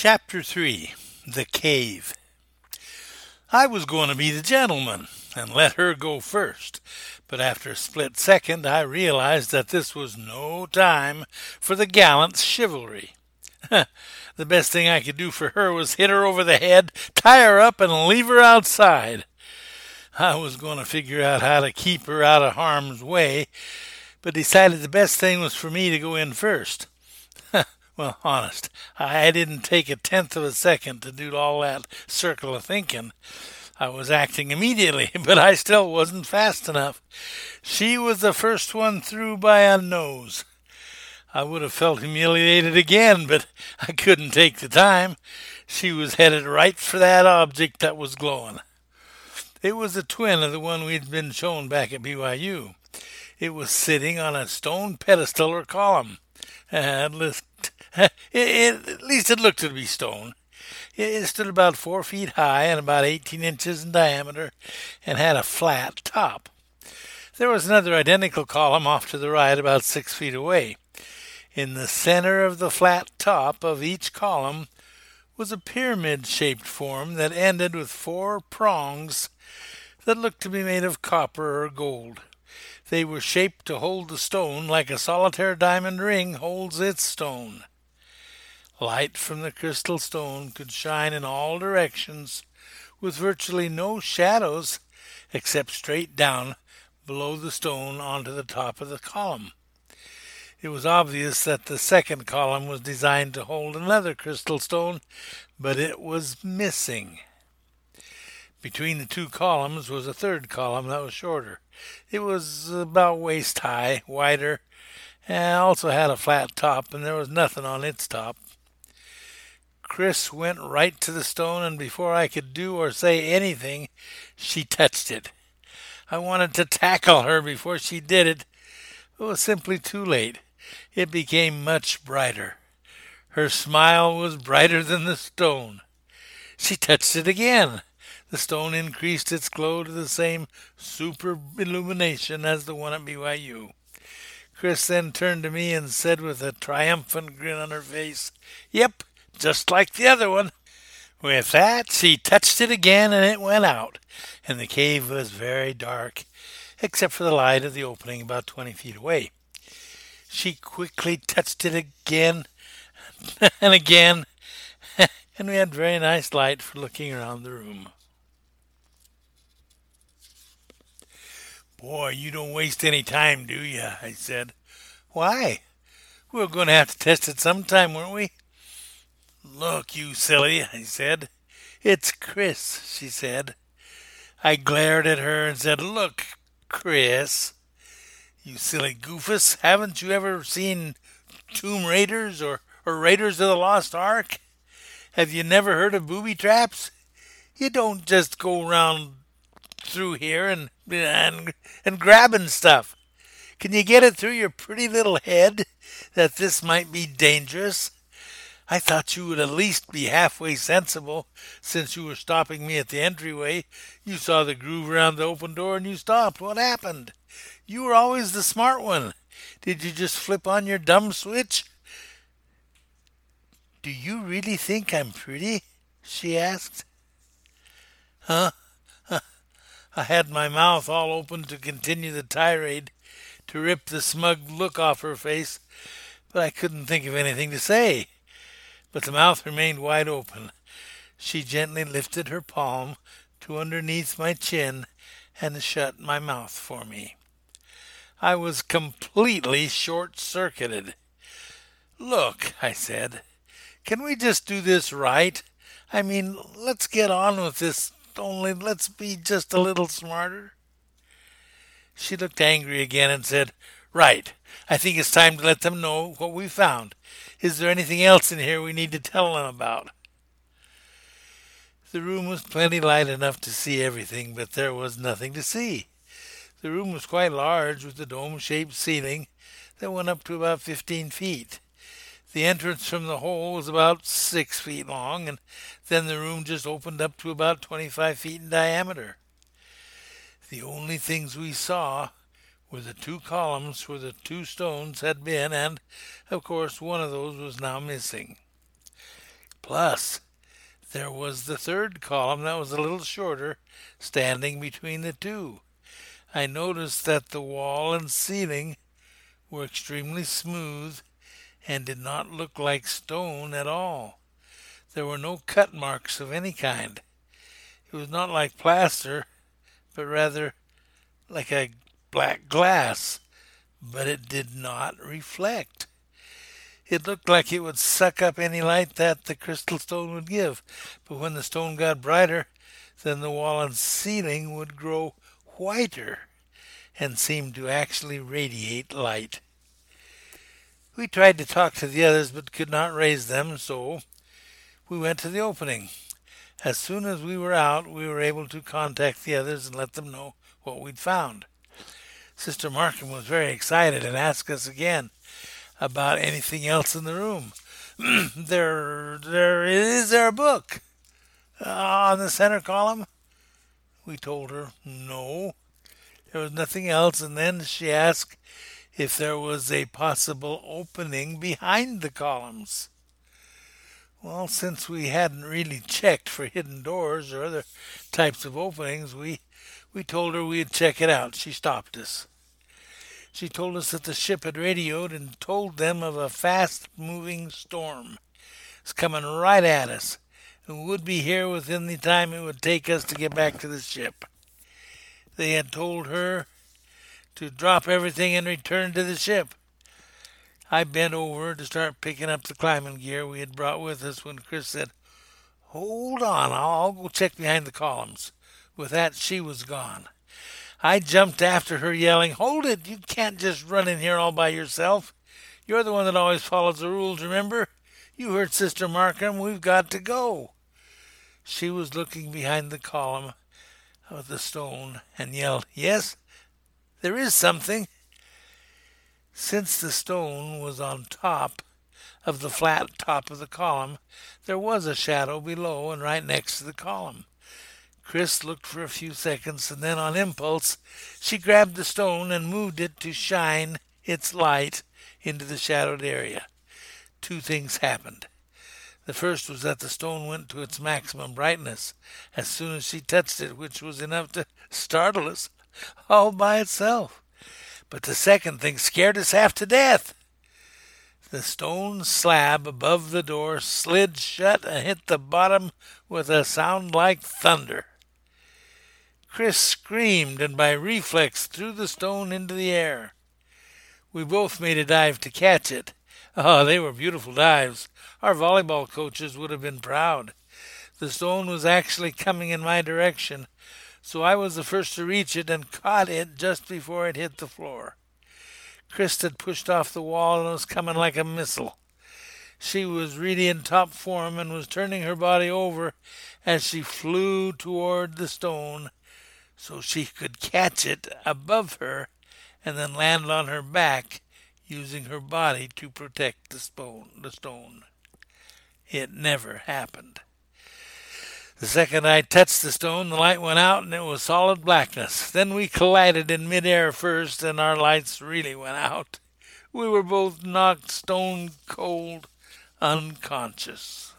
Chapter 3 The Cave I was going to be the gentleman and let her go first, but after a split second I realized that this was no time for the gallant chivalry. the best thing I could do for her was hit her over the head, tie her up, and leave her outside. I was going to figure out how to keep her out of harm's way, but decided the best thing was for me to go in first. Well, honest, I didn't take a tenth of a second to do all that circle of thinking. I was acting immediately, but I still wasn't fast enough. She was the first one through by a nose. I would have felt humiliated again, but I couldn't take the time. She was headed right for that object that was glowing. It was a twin of the one we'd been shown back at BYU. It was sitting on a stone pedestal or column. At least it, it, at least it looked to be stone. It stood about four feet high and about 18 inches in diameter and had a flat top. There was another identical column off to the right about six feet away. In the center of the flat top of each column was a pyramid shaped form that ended with four prongs that looked to be made of copper or gold. They were shaped to hold the stone like a solitaire diamond ring holds its stone. Light from the crystal stone could shine in all directions with virtually no shadows except straight down below the stone onto the top of the column. It was obvious that the second column was designed to hold another crystal stone, but it was missing. Between the two columns was a third column that was shorter. It was about waist high, wider, and also had a flat top, and there was nothing on its top. Chris went right to the stone, and before I could do or say anything, she touched it. I wanted to tackle her before she did it, it was simply too late. It became much brighter. Her smile was brighter than the stone. She touched it again. The stone increased its glow to the same super illumination as the one at BYU. Chris then turned to me and said with a triumphant grin on her face, Yep, just like the other one. With that, she touched it again and it went out, and the cave was very dark, except for the light of the opening about twenty feet away. She quickly touched it again and again, and we had very nice light for looking around the room. Boy, you don't waste any time, do you? I said. Why? We were going to have to test it sometime, weren't we? Look, you silly, I said. It's Chris, she said. I glared at her and said, Look, Chris, you silly goofus, haven't you ever seen Tomb Raiders or, or Raiders of the Lost Ark? Have you never heard of booby traps? You don't just go round through here and and and grabbing stuff. Can you get it through your pretty little head that this might be dangerous? I thought you would at least be halfway sensible, since you were stopping me at the entryway. You saw the groove around the open door and you stopped. What happened? You were always the smart one. Did you just flip on your dumb switch? Do you really think I'm pretty? she asked. Huh? I had my mouth all open to continue the tirade, to rip the smug look off her face, but I couldn't think of anything to say but the mouth remained wide open. She gently lifted her palm to underneath my chin and shut my mouth for me. I was completely short circuited. Look, I said, can we just do this right? I mean, let's get on with this, only let's be just a little smarter. She looked angry again and said, Right. I think it's time to let them know what we found. Is there anything else in here we need to tell them about? The room was plenty light enough to see everything, but there was nothing to see. The room was quite large, with a dome shaped ceiling that went up to about fifteen feet. The entrance from the hole was about six feet long, and then the room just opened up to about twenty five feet in diameter. The only things we saw were the two columns where the two stones had been, and, of course, one of those was now missing. Plus, there was the third column that was a little shorter, standing between the two. I noticed that the wall and ceiling were extremely smooth and did not look like stone at all. There were no cut marks of any kind. It was not like plaster, but rather like a black glass, but it did not reflect. It looked like it would suck up any light that the crystal stone would give, but when the stone got brighter, then the wall and ceiling would grow whiter and seem to actually radiate light. We tried to talk to the others but could not raise them, so we went to the opening. As soon as we were out, we were able to contact the others and let them know what we'd found. Sister Markham was very excited and asked us again about anything else in the room. there, there is there a book uh, on the center column. We told her no, there was nothing else, and then she asked if there was a possible opening behind the columns. Well, since we hadn't really checked for hidden doors or other types of openings, we we told her we'd check it out. She stopped us. She told us that the ship had radioed and told them of a fast moving storm. It's coming right at us and would be here within the time it would take us to get back to the ship. They had told her to drop everything and return to the ship. I bent over to start picking up the climbing gear we had brought with us when Chris said, Hold on, I'll go check behind the columns. With that, she was gone. I jumped after her, yelling, Hold it! You can't just run in here all by yourself. You're the one that always follows the rules, remember? You heard Sister Markham. We've got to go. She was looking behind the column of the stone and yelled, Yes, there is something. Since the stone was on top of the flat top of the column, there was a shadow below and right next to the column. Chris looked for a few seconds, and then on impulse she grabbed the stone and moved it to shine its light into the shadowed area. Two things happened. The first was that the stone went to its maximum brightness as soon as she touched it, which was enough to startle us all by itself. But the second thing scared us half to death. The stone slab above the door slid shut and hit the bottom with a sound like thunder. Chris screamed and by reflex threw the stone into the air. We both made a dive to catch it. Oh, they were beautiful dives. Our volleyball coaches would have been proud. The stone was actually coming in my direction, so I was the first to reach it and caught it just before it hit the floor. Chris had pushed off the wall and was coming like a missile. She was really in top form and was turning her body over as she flew toward the stone so she could catch it above her and then land on her back using her body to protect the stone. The stone. It never happened. The second I touched the stone, the light went out and it was solid blackness. Then we collided in midair first, and our lights really went out. We were both knocked stone cold, unconscious.